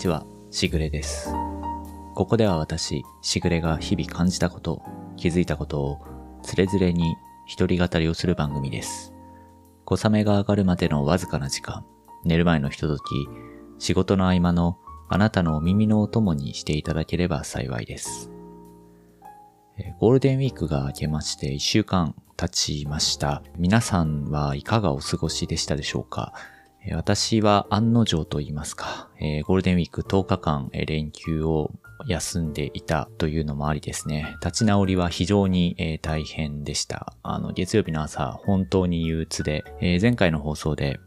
こんにちは、しぐれです。ここでは私、しぐれが日々感じたこと、気づいたことを、つれづれに一人語りをする番組です。小雨が上がるまでのわずかな時間、寝る前のひととき、仕事の合間のあなたのお耳のお供にしていただければ幸いです。ゴールデンウィークが明けまして一週間経ちました。皆さんはいかがお過ごしでしたでしょうか？私は案の定と言いますか、えーゴールデンウィーク10日間連休を休んでいたというのもありですね、立ち直りは非常に大変でした。あの、月曜日の朝、本当に憂鬱で、え前回の放送で、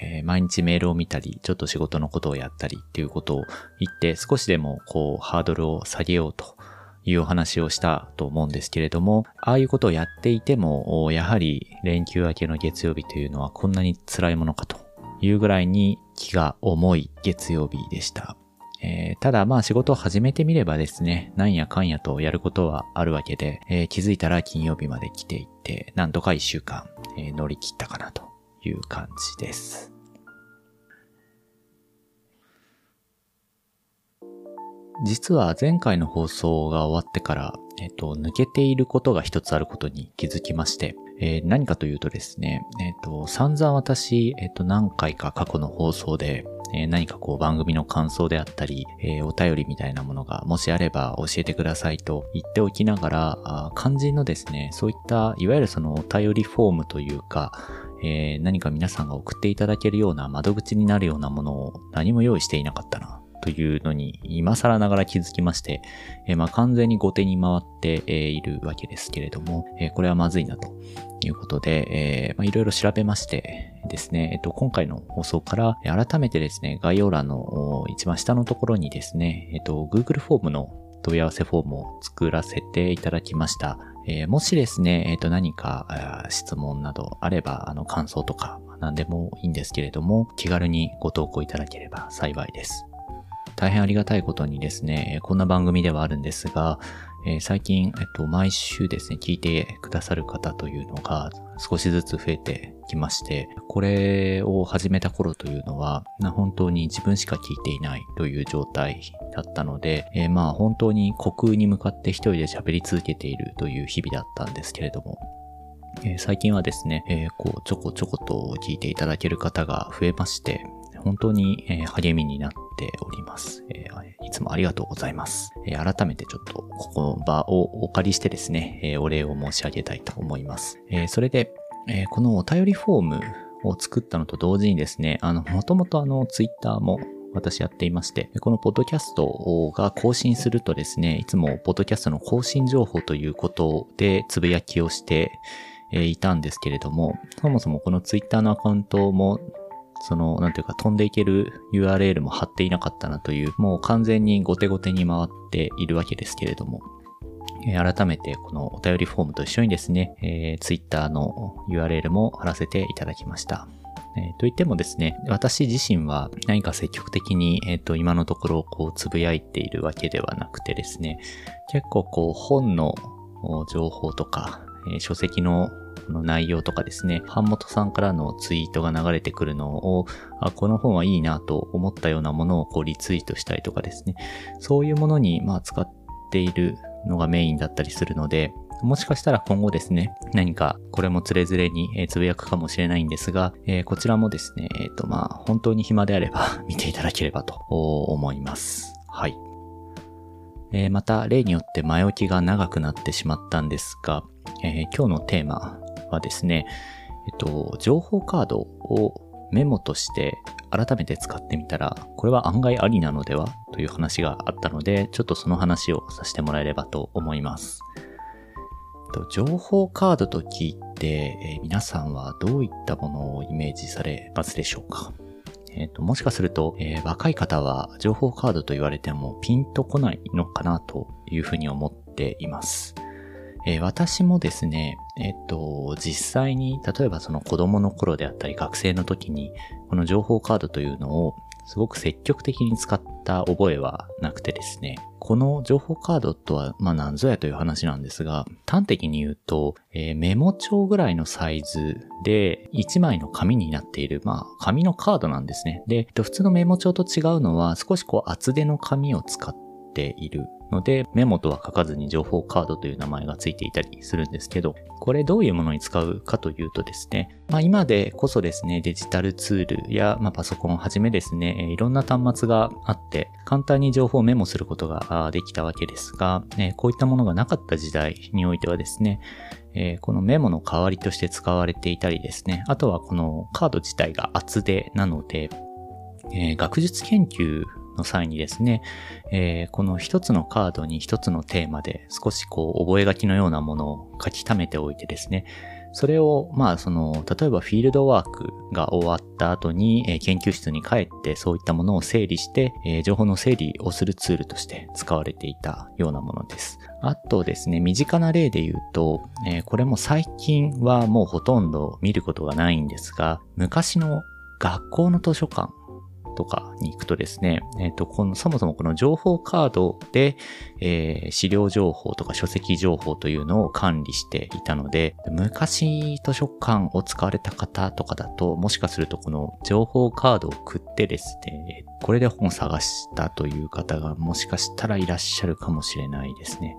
え毎日メールを見たり、ちょっと仕事のことをやったりっていうことを言って、少しでもこう、ハードルを下げようというお話をしたと思うんですけれども、ああいうことをやっていても、やはり連休明けの月曜日というのはこんなに辛いものかというぐらいに気が重い月曜日でした。えーただまあ仕事を始めてみればですね、なんやかんやとやることはあるわけで、えー気づいたら金曜日まで来ていって、なんとか一週間、えー乗り切ったかなという感じです。実は前回の放送が終わってから、えっ、と、抜けていることが一つあることに気づきまして、えー何かというとですね、えっ、と、散々私、えっ、と、何回か過去の放送で、えー何かこう番組の感想であったり、えーお便りみたいなものがもしあれば教えてくださいと言っておきながら、肝心のですね、そういった、いわゆるそのお便りフォームというか、えー何か皆さんが送っていただけるような窓口になるようなものを何も用意していなかったな。というのに、今更ながら気づきまして、えーまあ完全に後手に回って、えいるわけですけれども、えーこれはまずいなということで、えまあいろいろ調べましてですね、えっと、今回の放送から、改めてですね、概要欄の一番下のところにですね、えっと、Google フォームの問い合わせフォームを作らせていただきました。えーもしですね、えっ、と、何か質問などあれば、あの、感想とか、何でもいいんですけれども、気軽にご投稿いただければ幸いです。大変ありがたいことにですね、こんな番組ではあるんですが、えー最近、えっと、毎週ですね、聞いてくださる方というのが少しずつ増えてきまして、これを始めた頃というのは、本当に自分しか聞いていないという状態だったので、えーまあ本当に虚空に向かって一人で喋り続けているという日々だったんですけれども、えー最近はですね、えーこう、ちょこちょこと聞いていただける方が増えまして、本当に、励みになっております、えーいつもありがとうございます。えー改めてちょっと、ここの場をお借りしてですね、えーお礼を申し上げたいと思います。えーそれで、えーこのお便りフォームを作ったのと同時にですね、あの、もともとあの、ツイッターも私やっていまして、このポッドキャストが更新するとですね、いつもポッドキャストの更新情報ということでつぶやきをしていたんですけれども、そもそもこのツイッターのアカウントも、その、なんていうか飛んでいける URL も貼っていなかったなという、もう完全に後手後手に回っているわけですけれども、改めてこのお便りフォームと一緒にですね、えー、ツイッターの URL も貼らせていただきました。えーと言ってもですね、私自身は何か積極的に、えっ、と、今のところ、こう、つぶやいているわけではなくてですね、結構こう、本の情報とか、えー書籍のの内容とかですね、版元さんからのツイートが流れてくるのを、あ、この本はいいなと思ったようなものをこうリツイートしたりとかですね、そういうものにまあ使っているのがメインだったりするので、もしかしたら今後ですね、何かこれもつれづれにえつぶやくかもしれないんですが、えーこちらもですね、えっ、とまあ本当に暇であれば 見ていただければと思います。はい。えーまた例によって前置きが長くなってしまったんですが、え今日のテーマはですね、えっと、情報カードをメモとして改めて使ってみたら、これは案外ありなのではという話があったので、ちょっとその話をさせてもらえればと思います。と情報カードと聞いて、えー皆さんはどういったものをイメージされますでしょうか？えっ、と、もしかすると、えー若い方は情報カードと言われてもピンとこないのかなというふうに思っています。えー私もですね、えっ、と、実際に、例えばその子供の頃であったり学生の時に、この情報カードというのをすごく積極的に使った覚えはなくてですね、この情報カードとは、まあ何ぞやという話なんですが、端的に言うと、えー、メモ帳ぐらいのサイズで1枚の紙になっている、まあ紙のカードなんですね。で、普通のメモ帳と違うのは少しこう厚手の紙を使ってているので、メモとは書かずに情報カードという名前がついていたりするんですけど、これどういうものに使うかというとですね、まあ今でこそですね、デジタルツールや、まあ、パソコンをはじめですね、いろんな端末があって、簡単に情報をメモすることができたわけですが、こういったものがなかった時代においてはですね、えー、このメモの代わりとして使われていたりですね、あとはこのカード自体が厚手なので、えー、学術研究の際にですね、えー、この一つのカードに一つのテーマで少しこう覚書のようなものを書き溜めておいてですね、それを、まあ、その、例えばフィールドワークが終わった後に、えー、研究室に帰ってそういったものを整理して、えー、情報の整理をするツールとして使われていたようなものです。あとですね、身近な例で言うと、えー、これも最近はもうほとんど見ることがないんですが、昔の学校の図書館とかに行くとですね、えっ、ー、と、この、そもそもこの情報カードで、えー、資料情報とか書籍情報というのを管理していたので、昔図書館を使われた方とかだと、もしかするとこの情報カードを送ってですね、これで本を探したという方がもしかしたらいらっしゃるかもしれないですね。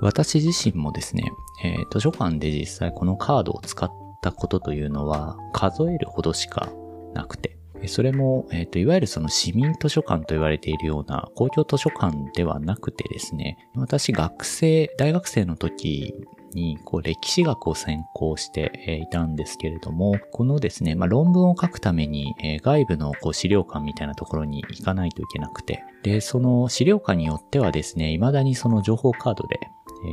私自身もですね、えー、図書館で実際このカードを使ったことというのは数えるほどしかなくて、それも、えっ、ー、と、いわゆるその市民図書館と言われているような公共図書館ではなくてですね、私学生、大学生の時に、こう、歴史学を専攻していたんですけれども、このですね、まあ、論文を書くために、え外部のこう資料館みたいなところに行かないといけなくて、で、その資料館によってはですね、未だにその情報カードで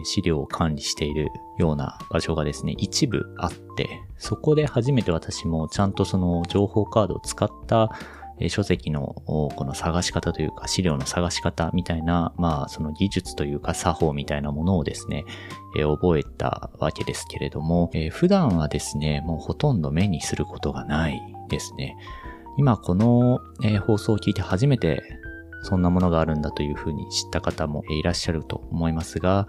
資料を管理しているような場所がですね、一部あって、そこで初めて私もちゃんとその情報カードを使った書籍のこの探し方というか資料の探し方みたいな、まあその技術というか作法みたいなものをですね、え覚えたわけですけれども、え普段はですね、もうほとんど目にすることがないですね。今この、え放送を聞いて初めてそんなものがあるんだというふうに知った方もいらっしゃると思いますが、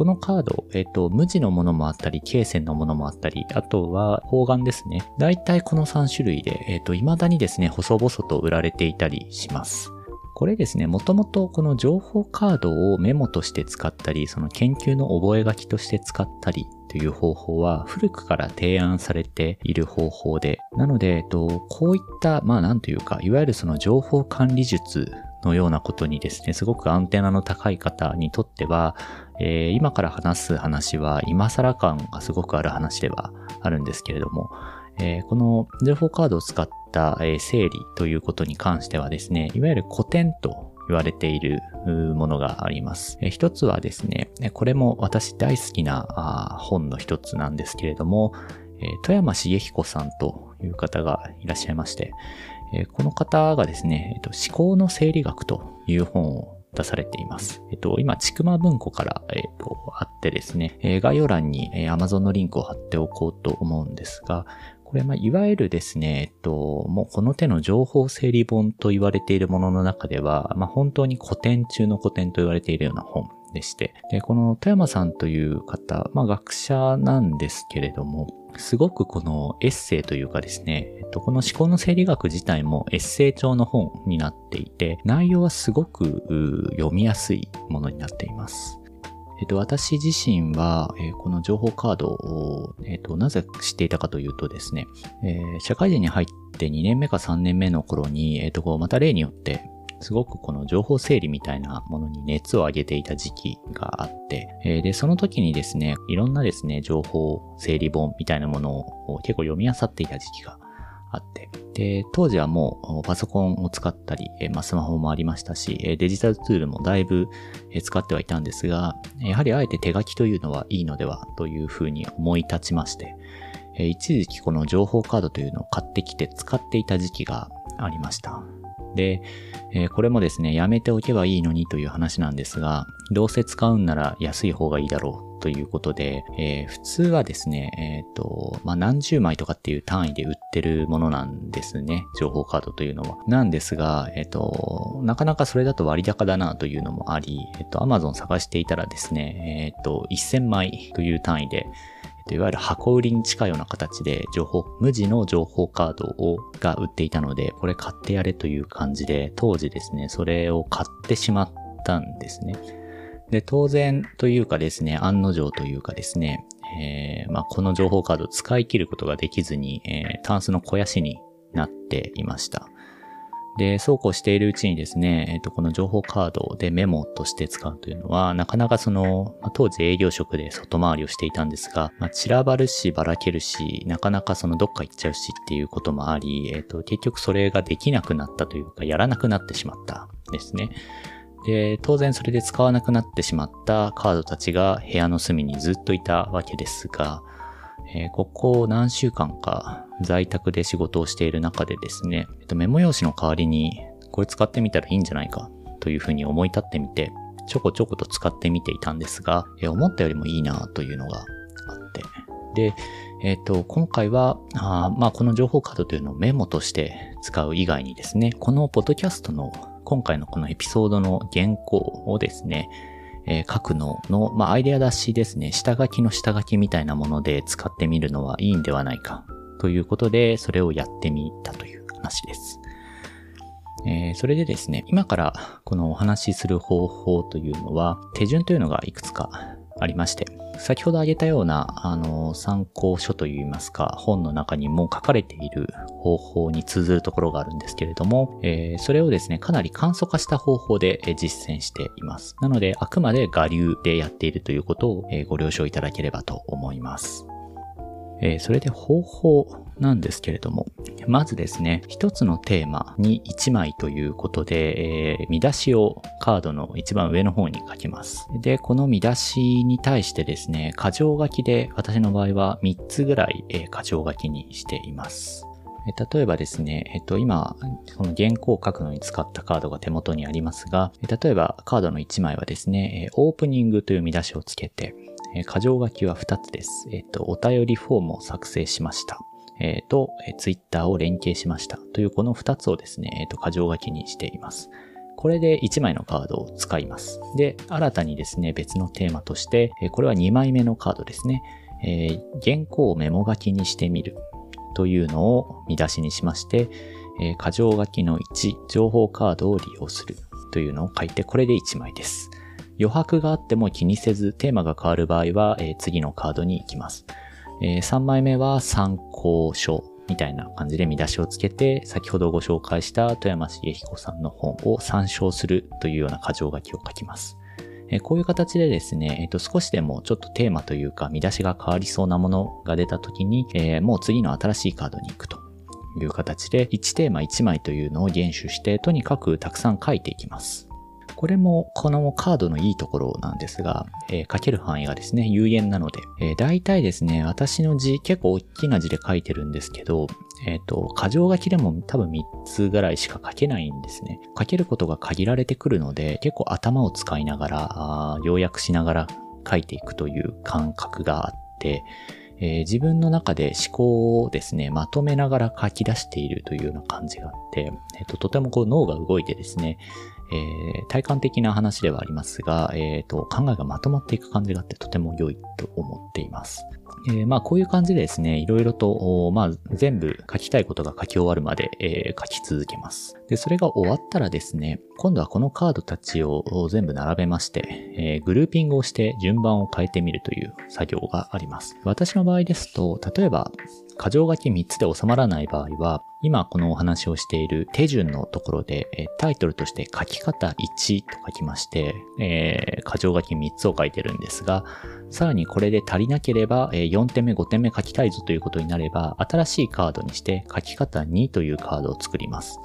このカード、えっ、と、無地のものもあったり、罫線のものもあったり、あとは方眼ですね。だいたいこの3種類で、えっ、と、未だにですね、細々と売られていたりします。これですね、もともとこの情報カードをメモとして使ったり、その研究の覚書として使ったりという方法は古くから提案されている方法で、なので、えっと、こういった、まあなんというか、いわゆるその情報管理術のようなことにですね、すごくアンテナの高い方にとっては、えー、今から話す話は今更感がすごくある話ではあるんですけれども、えー、この情報カードを使った、え、整理ということに関してはですね、いわゆる古典と言われているものがあります。えー、一つはですね、これも私大好きな本の一つなんですけれども、え、富山茂彦さんという方がいらっしゃいまして、え、この方がですね、えっと、思考の整理学という本を出されています。えっと、今、ちくま文庫から、えっと、あってですね、えー、概要欄に、えー、Amazon のリンクを貼っておこうと思うんですが、これ、まあ、いわゆるですね、えっと、もうこの手の情報整理本と言われているものの中では、まあ、本当に古典中の古典と言われているような本でして、で、この富山さんという方、まあ、学者なんですけれども、すごくこのエッセイというかですね、えっと、この思考の整理学自体もエッセイ調の本になっていて、内容はすごく読みやすいものになっています。えっと、私自身は、えー、この情報カードを、えっと、なぜ知っていたかというとですね、えー、社会人に入って2年目か3年目の頃に、えっと、また例によって、すごくこの情報整理みたいなものに熱を上げていた時期があって、えー、で、その時にですね、いろんなですね、情報整理本みたいなものを結構読み漁っていた時期があって、で、当時はもうパソコンを使ったり、まあ、スマホもありましたし、デジタルツールもだいぶ使ってはいたんですが、やはりあえて手書きというのはいいのではというふうに思い立ちまして、一時期この情報カードというのを買ってきて使っていた時期がありました。で、えー、これもですね、やめておけばいいのにという話なんですが、どうせ使うんなら安い方がいいだろうということで、えー、普通はですね、えっ、ー、と、まあ、何十枚とかっていう単位で売ってるものなんですね。情報カードというのは。なんですが、えっ、ー、と、なかなかそれだと割高だなというのもあり、えっ、と、Amazon 探していたらですね、えっ、と、1000枚という単位で、いわゆる箱売りに近いような形で情報、無地の情報カードをが売っていたので、これ買ってやれという感じで、当時ですね、それを買ってしまったんですね。で、当然というかですね、案の定というかですね、えー、まあ、この情報カードを使い切ることができずに、えー、タンスの肥やしになっていました。で、そうこうしているうちにですね、えっ、と、この情報カードでメモとして使うというのは、なかなかその、まあ、当時営業職で外回りをしていたんですが、まあ、散らばるし、ばらけるし、なかなかそのどっか行っちゃうしっていうこともあり、えっ、と、結局それができなくなったというか、やらなくなってしまったですね。で、当然それで使わなくなってしまったカードたちが部屋の隅にずっといたわけですが、えー、ここ何週間か在宅で仕事をしている中でですね、えっと、メモ用紙の代わりにこれ使ってみたらいいんじゃないかというふうに思い立ってみて、ちょこちょこと使ってみていたんですが、えー、思ったよりもいいなというのがあって、で、えっ、ー、と、今回は、あまあ、この情報カードというのをメモとして使う以外にですね、このポッドキャストの今回のこのエピソードの原稿をですね、えー、書くのの、まあ、アイデア出しですね、下書きの下書きみたいなもので使ってみるのはいいんではないかということで、それをやってみたという話です。えー、それでですね、今からこのお話しする方法というのは、手順というのがいくつかありまして、先ほど挙げたような、あの、参考書といいますか、本の中にも書かれている方法に通ずるところがあるんですけれども、えー、それをですね、かなり簡素化した方法で実践しています。なので、あくまで我流でやっているということをご了承いただければと思います。えー、それで方法なんですけれども、まずですね、一つのテーマに1枚ということで、えー、見出しをカードの一番上の方に書きます。で、この見出しに対してですね、箇条書きで私の場合は3つぐらい、えー、箇条書きにしています。例えばですね、えっと、今、この原稿を書くのに使ったカードが手元にありますが、例えばカードの1枚はですね、オープニングという見出しをつけて、箇条書きは2つです。えっと、お便りフォームを作成しました。えっ、と、ツイッターを連携しましたというこの2つをですね、えっ、と、箇条書きにしています。これで1枚のカードを使います。で、新たにですね、別のテーマとしてえ、これは2枚目のカードですね。えー、原稿をメモ書きにしてみるというのを見出しにしまして、えー、箇条書きの1、情報カードを利用するというのを書いて、これで1枚です。余白があっても気にせず、テーマが変わる場合は、えー、次のカードに行きます。えー、3枚目は参考書みたいな感じで見出しをつけて、先ほどご紹介した富山茂彦さんの本を参照するというような箇条書きを書きます。え、こういう形でですね、え、ー、と、少しでもちょっとテーマというか見出しが変わりそうなものが出た時に、えー、もう次の新しいカードに行くという形で、1テーマ1枚というのを厳守して、とにかくたくさん書いていきます。これもこのカードのいいところなんですが、えー、書ける範囲がですね、有限なので、えー、大体ですね、私の字結構大きな字で書いてるんですけど、えっ、ー、と、箇条書きでも多分3つぐらいしか書けないんですね。書けることが限られてくるので、結構頭を使いながら、要約しながら書いていくという感覚があって、えー、自分の中で思考をですね、まとめながら書き出しているというような感じがあって、えっ、ー、と、とてもこう脳が動いてですね、えー、体感的な話ではありますが、えーと、考えがまとまっていく感じがあってとても良いと思っています。えー、まあこういう感じでですね、いろいろと、まあ全部書きたいことが書き終わるまで、えー、書き続けます。で、それが終わったらですね、今度はこのカードたちを全部並べまして、えー、グルーピングをして順番を変えてみるという作業があります。私の場合ですと、例えば、箇条書き3つで収まらない場合は、今このお話をしている手順のところで、タイトルとして書き方1と書きまして、えー、箇条書き3つを書いてるんですが、さらにこれで足りなければ、4点目5点目書きたいぞということになれば、新しいカードにして書き方2というカードを作ります。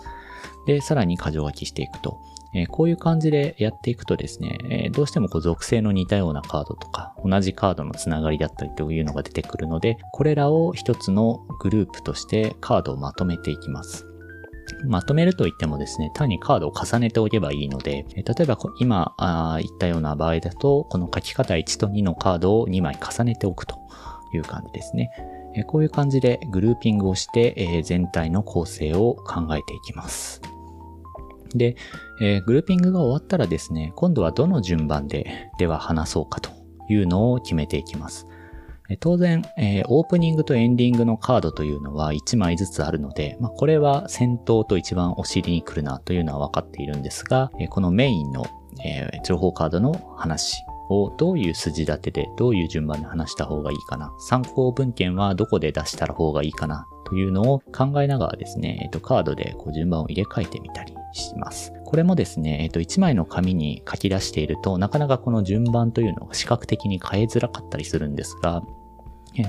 で、さらに箇条書きしていくと。えこういう感じでやっていくとですね、えどうしてもこう属性の似たようなカードとか、同じカードのつながりだったりというのが出てくるので、これらを一つのグループとしてカードをまとめていきます。まとめると言ってもですね、単にカードを重ねておけばいいので、例えば今言ったような場合だと、この書き方1と2のカードを2枚重ねておくという感じですね。こういう感じでグルーピングをして全体の構成を考えていきます。でえ、グルーピングが終わったらですね、今度はどの順番ででは話そうかというのを決めていきます。当然、えー、オープニングとエンディングのカードというのは1枚ずつあるので、まあ、これは先頭と一番お尻に来るなというのは分かっているんですが、えー、このメインの、えー、情報カードの話をどういう筋立てでどういう順番で話した方がいいかな、参考文献はどこで出した方がいいかなというのを考えながらですね、えっ、と、カードでこう順番を入れ替えてみたりします。これもですね、えっ、と、1枚の紙に書き出していると、なかなかこの順番というのが視覚的に変えづらかったりするんですが、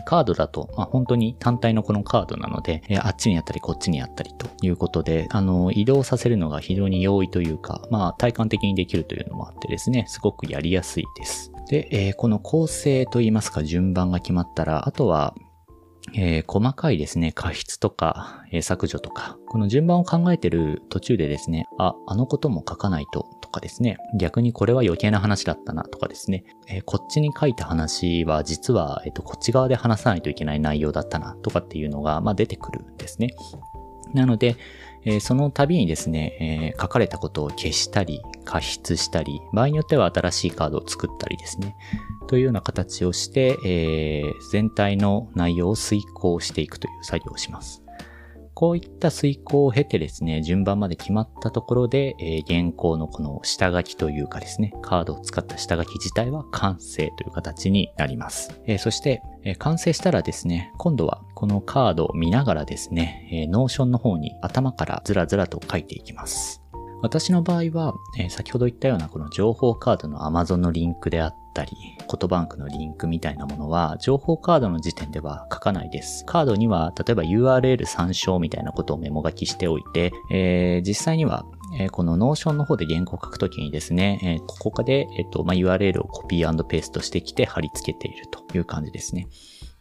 カードだと、まあ、本当に単体のこのカードなので、あっちにやったりこっちにやったりということで、あの、移動させるのが非常に容易というか、まあ、体感的にできるというのもあってですね、すごくやりやすいです。で、えー、この構成といいますか順番が決まったら、あとは、えー、細かいですね、過失とか、えー、削除とか、この順番を考えてる途中でですね、あ、あのことも書かないととかですね、逆にこれは余計な話だったなとかですね、えー、こっちに書いた話は実は、えっ、と、こっち側で話さないといけない内容だったなとかっていうのが、まあ、出てくるんですね。なので、えその度にですね、え書かれたことを消したり、加筆したり、場合によっては新しいカードを作ったりですね、というような形をして、え全体の内容を推敲していくという作業をします。こういった推敲を経てですね、順番まで決まったところで、えー、原稿のこの下書きというかですね、カードを使った下書き自体は完成という形になります。えー、そして、えー、完成したらですね、今度はこのカードを見ながらですね、えー、 Notion の方に頭からずらずらと書いていきます。私の場合は、えー、先ほど言ったようなこの情報カードの Amazon のリンクであったり、コトバンクのリンクみたいなものは、情報カードの時点では書かないです。カードには、例えば URL 参照みたいなことをメモ書きしておいて、えー、実際には、えー、この Notion の方で原稿を書くときにですね、えー、ここで、えっ、と、まあ、URL をコピーペーストしてきて貼り付けているという感じですね。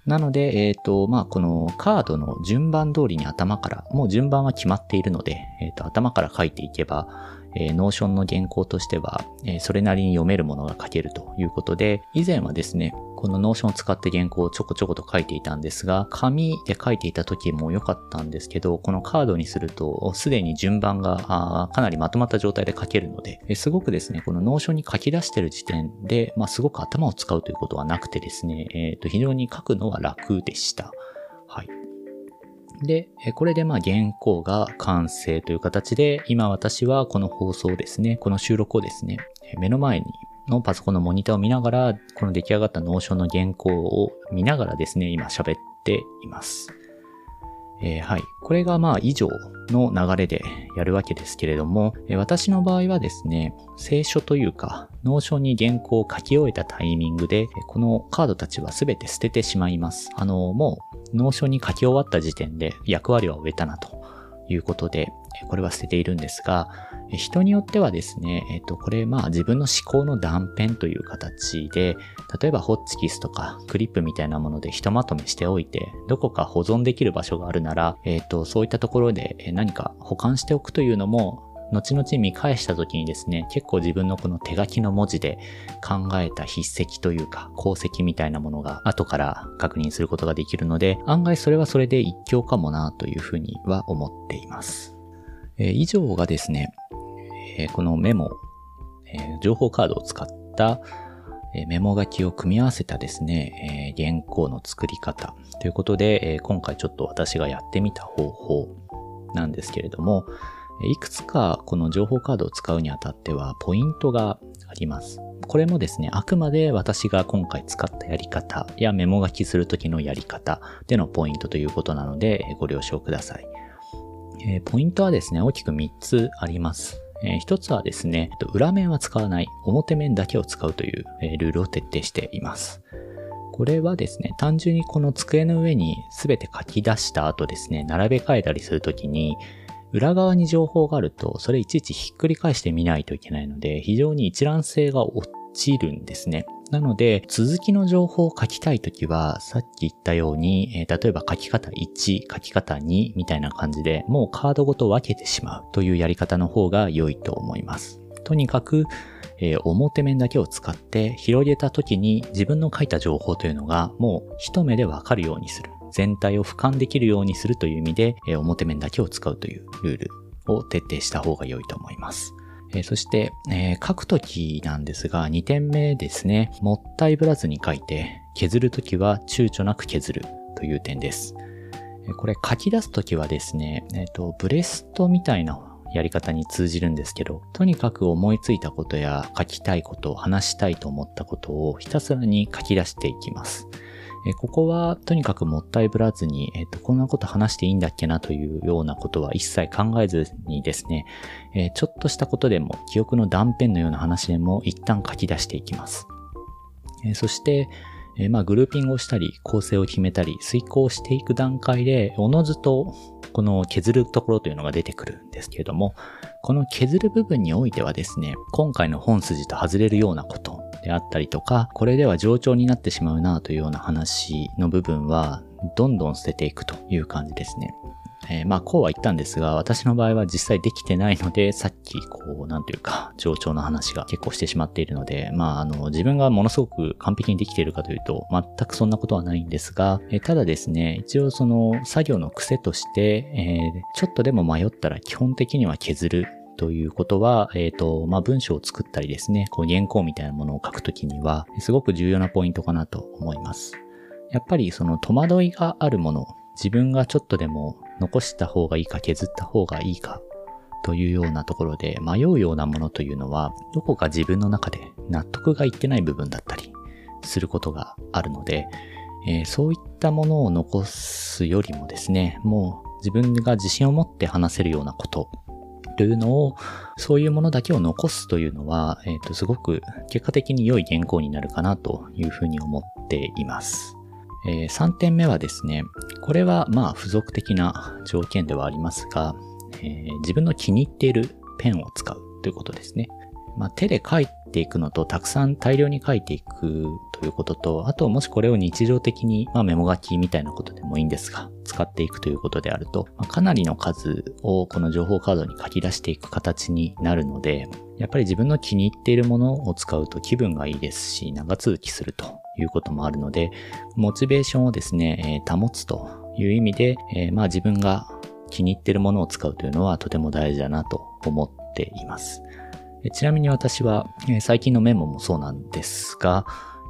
なので、えっ、ー、と、まあ、このカードの順番通りに頭から、もう順番は決まっているので、えっ、と、頭から書いていけば、えー、 Notion の原稿としては、えー、それなりに読めるものが書けるということで、以前はですね、この Notion を使って原稿をちょこちょこと書いていたんですが、紙で書いていた時も良かったんですけど、このカードにすると、すでに順番がかなりまとまった状態で書けるので、すごくですね、この Notion に書き出してる時点で、まあ、すごく頭を使うということはなくてですね、えっ、ー、と、非常に書くのは楽でした。はい。で、これでまあ原稿が完成という形で、今私はこの放送ですね、この収録をですね、目の前にのパソコンのモニターを見ながら、この出来上がった Notion の原稿を見ながらですね、今喋っています。えー、はい。これがまあ以上の流れでやるわけですけれども、えー、私の場合はですね、清書というか、 Notion に原稿を書き終えたタイミングで、このカードたちは全て捨ててしまいます。あの、もう、 Notion に書き終わった時点で役割は終えたなということで、これは捨てているんですが、人によってはですね、えっと、これまあ自分の思考の断片という形で、例えばホッチキスとかクリップみたいなものでひとまとめしておいて、どこか保存できる場所があるなら、えっと、そういったところで何か保管しておくというのも、後々見返した時にですね、結構自分のこの手書きの文字で考えた筆跡というか、功績みたいなものが後から確認することができるので、案外それはそれで一興かもなというふうには思っています。えー、以上がですね、えー、このメモ、えー、情報カードを使った、えメモ書きを組み合わせたですね、え原稿の作り方ということで、え今回ちょっと私がやってみた方法なんですけれども、いくつかこの情報カードを使うにあたってはポイントがあります。これもですね、あくまで私が今回使ったやり方やメモ書きするときのやり方でのポイントということなのでご了承ください。えポイントはですね、大きく3つあります。えー、一つはですね、裏面は使わない、表面だけを使うという、え、ルールを徹底しています。これはですね、単純にこの机の上に全て書き出した後ですね、並べ替えたりするときに、裏側に情報があると、それいちいちひっくり返してみないといけないので、非常に一覧性がちるんですね。なので、続きの情報を書きたいときは、さっき言ったように、えー、例えば書き方1、書き方2みたいな感じで、もうカードごと分けてしまうというやり方の方が良いと思います。とにかく、えー、表面だけを使って広げた時に自分の書いた情報というのがもう一目でわかるようにする。全体を俯瞰できるようにするという意味で、えー、表面だけを使うというルールを徹底した方が良いと思います。えー、そして、えー、書くときなんですが、2点目ですね。もったいぶらずに書いて、削るときは躊躇なく削るという点です。これ書き出すときはですね、えっ、ー、と、ブレストみたいなやり方に通じるんですけど、とにかく思いついたことや書きたいこと、話したいと思ったことをひたすらに書き出していきます。えここはとにかくもったいぶらずに、えっ、と、こんなこと話していいんだっけなというようなことは一切考えずにですね、えちょっとしたことでも、記憶の断片のような話でも一旦書き出していきます。えそして、えまあ、グルーピングをしたり、構成を決めたり、遂行していく段階で、おのずと、この削るところというのが出てくるんですけれども、この削る部分においてはですね、今回の本筋と外れるようなこと、であったりとか、これでは冗長になってしまうなというような話の部分は、どんどん捨てていくという感じですね。えー、まあ、こうは言ったんですが、私の場合は実際できてないので、さっき、こう、なんというか、冗長な話が結構してしまっているので、まあ、あの、自分がものすごく完璧にできているかというと、全くそんなことはないんですが、えー、ただですね、一応その、作業の癖として、えー、ちょっとでも迷ったら基本的には削るということは、えっ、ー、と、まあ、文章を作ったりですね、こう原稿みたいなものを書くときには、すごく重要なポイントかなと思います。やっぱりその戸惑いがあるもの、自分がちょっとでも残した方がいいか削った方がいいかというようなところで迷うようなものというのは、どこか自分の中で納得がいってない部分だったりすることがあるので、えー、そういったものを残すよりもですね、もう自分が自信を持って話せるようなことるのを、そういうものだけを残すというのは、えっ、ー、と、すごく結果的に良い原稿になるかなというふうに思っています。えー、3点目はですね、これはまあ付属的な条件ではありますが、えー、自分の気に入っているペンを使うということですね。まあ、手で書いていくのと、たくさん大量に書いていくということと、あともしこれを日常的に、まあ、メモ書きみたいなことでもいいんですが、使っていくということであると、まあ、かなりの数をこの情報カードに書き出していく形になるので、やっぱり自分の気に入っているものを使うと気分がいいですし、長続きするということもあるので、モチベーションをですね、えー、保つという意味で、えー、まあ自分が気に入っているものを使うというのはとても大事だなと思っています。ちなみに私は、え最近のメモもそうなんですが、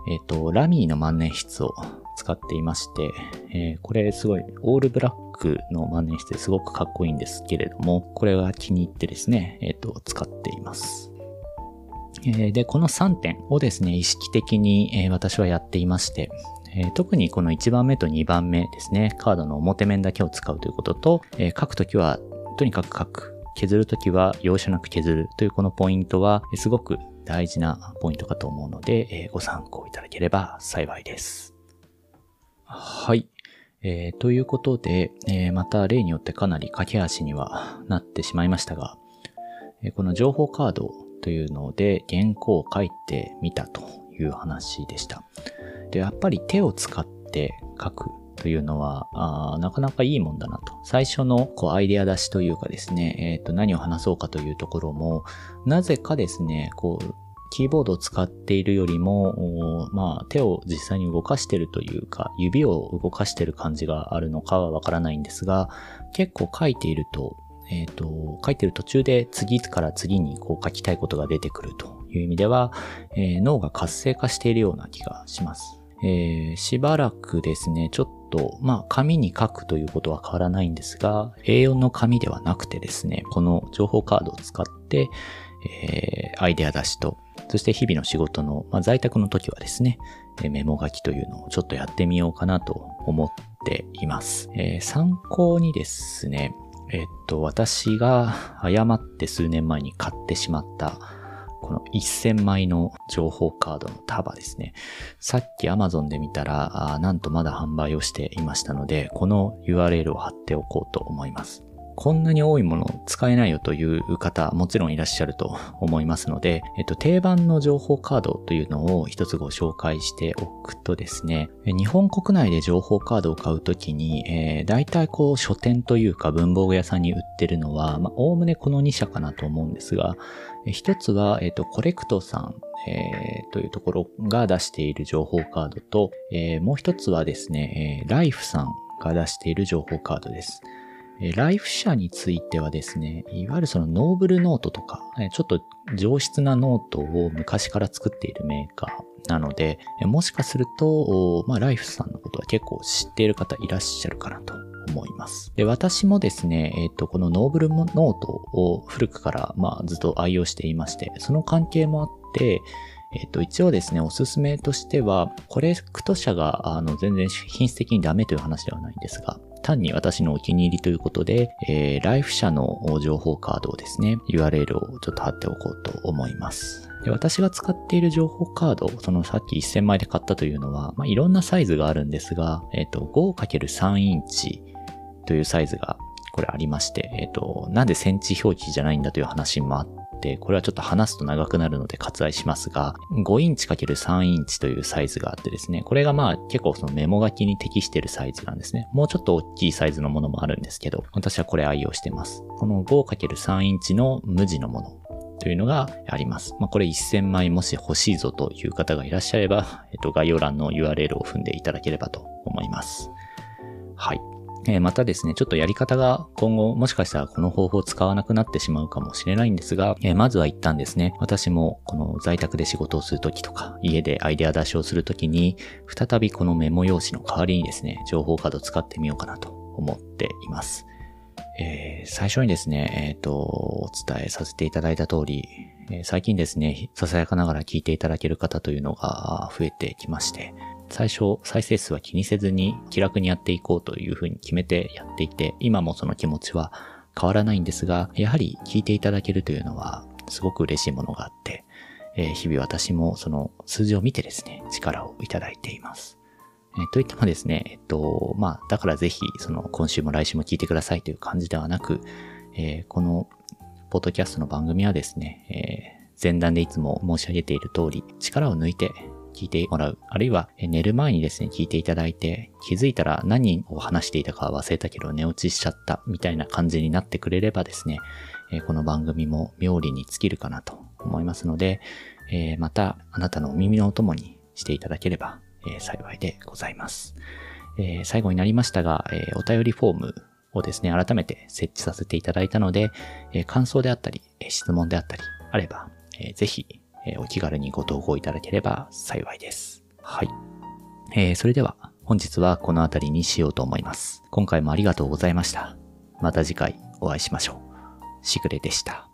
えっ、ー、と、ラミーの万年筆を使っていまして、えー、これすごいオールブラックの万年筆ですごくかっこいいんですけれども、これが気に入ってですね、えっ、ー、と、使っています。えで、この3点をですね、意識的に、え私はやっていまして、え特にこの1番目と2番目ですね、カードの表面だけを使うということと、え書くときはとにかく書く削るときは容赦なく削るというこのポイントはすごく大事なポイントかと思うので、えご参考いただければ幸いです。はい。えー、ということで、えー、また例によってかなり駆け足にはなってしまいましたが、え、この情報カードというので原稿を書いてみたという話でした。で、やっぱり手を使って書くというのは、あなかなかいいもんだなと。最初のこうアイデア出しというかですね、えっ、ー、と、何を話そうかというところも、なぜかですね、こう、キーボードを使っているよりも、まあ、手を実際に動かしてるというか、指を動かしてる感じがあるのかはわからないんですが、結構書いていると、えっ、ー、と、書いてる途中で次から次にこう書きたいことが出てくるという意味では、えー、脳が活性化しているような気がします。えー、しばらくですね、ちょっと、まあ、紙に書くということは変わらないんですが、A4 の紙ではなくてですね、この情報カードを使って、えー、アイデア出しと、そして日々の仕事の、まあ、在宅の時はですね、メモ書きというのをちょっとやってみようかなと思っています。えー、参考にですね、えっと、私が誤って数年前に買ってしまったこの1000枚の情報カードの束ですね。さっき Amazon で見たら、なんとまだ販売をしていましたので、この URL を貼っておこうと思います。こんなに多いもの使えないよという方、もちろんいらっしゃると思いますので、えっと、定番の情報カードというのを一つご紹介しておくとですね、日本国内で情報カードを買うときに、えー、大体こう書店というか文房具屋さんに売ってるのは、まあ、おおむねこの2社かなと思うんですが、一つは、えっ、と、コレクトさん、えー、というところが出している情報カードと、えー、もう一つはですね、えー、ライフさんが出している情報カードです。ライフ社についてはですね、いわゆるそのノーブルノートとか、ちょっと上質なノートを昔から作っているメーカーなので、もしかすると、まあ、ライフさんのことは結構知っている方いらっしゃるかなと思います。で、私もですね、えっ、ー、と、このノーブルノートを古くから、まあ、ずっと愛用していまして、その関係もあって、えっ、と、一応ですね、おすすめとしては、コレクト社が、あの、全然品質的にダメという話ではないんですが、単に私のお気に入りということで、えー、ライフ社の情報カードをですね、URL をちょっと貼っておこうと思います。で私が使っている情報カード、そのさっき1000枚で買ったというのは、まあ、いろんなサイズがあるんですが、えっ、ー、と、5×3 インチというサイズがこれありまして、えっ、ー、と、なんでセンチ表記じゃないんだという話もあって、これはちょっと話すと長くなるので割愛しますが、5インチ ×3 インチというサイズがあってですね、これがまあ結構そのメモ書きに適しているサイズなんですね。もうちょっと大きいサイズのものもあるんですけど、私はこれ愛用してます。この 5×3 インチの無地のもの。というのがあります。まあ、これ1000枚もし欲しいぞという方がいらっしゃれば、えっと、概要欄の URL を踏んでいただければと思います。はい。えまたですね、ちょっとやり方が今後もしかしたらこの方法を使わなくなってしまうかもしれないんですが、えまずは一旦ですね、私もこの在宅で仕事をするときとか、家でアイデア出しをするときに、再びこのメモ用紙の代わりにですね、情報カードを使ってみようかなと思っています。えー、最初にですね、えっ、ー、と、お伝えさせていただいた通り、え、最近ですね、ささやかながら聞いていただける方というのが増えてきまして、最初再生数は気にせずに気楽にやっていこうというふうに決めてやっていて、今もその気持ちは変わらないんですが、やはり聞いていただけるというのはすごく嬉しいものがあって、えー、日々私もその数字を見てですね、力をいただいています。えー、といってもですね、えっと、まあ、だからぜひ、その今週も来週も聞いてくださいという感じではなく、えー、このポッドキャストの番組はですね、えー、前段でいつも申し上げている通り、力を抜いて聞いてもらう。あるいは寝る前にですね、聞いていただいて、気づいたら何を話していたか忘れたけど寝落ちしちゃったみたいな感じになってくれればですね、この番組も妙利に尽きるかなと思いますので、またあなたのお耳のお供にしていただければ幸いでございます。最後になりましたが、お便りフォームをですね、改めて設置させていただいたので、感想であったり、質問であったりあれば、ぜひえお気軽にご投稿いただければ幸いです。はい。えー、それでは本日はこの辺りにしようと思います。今回もありがとうございました。また次回お会いしましょう。しぐれでした。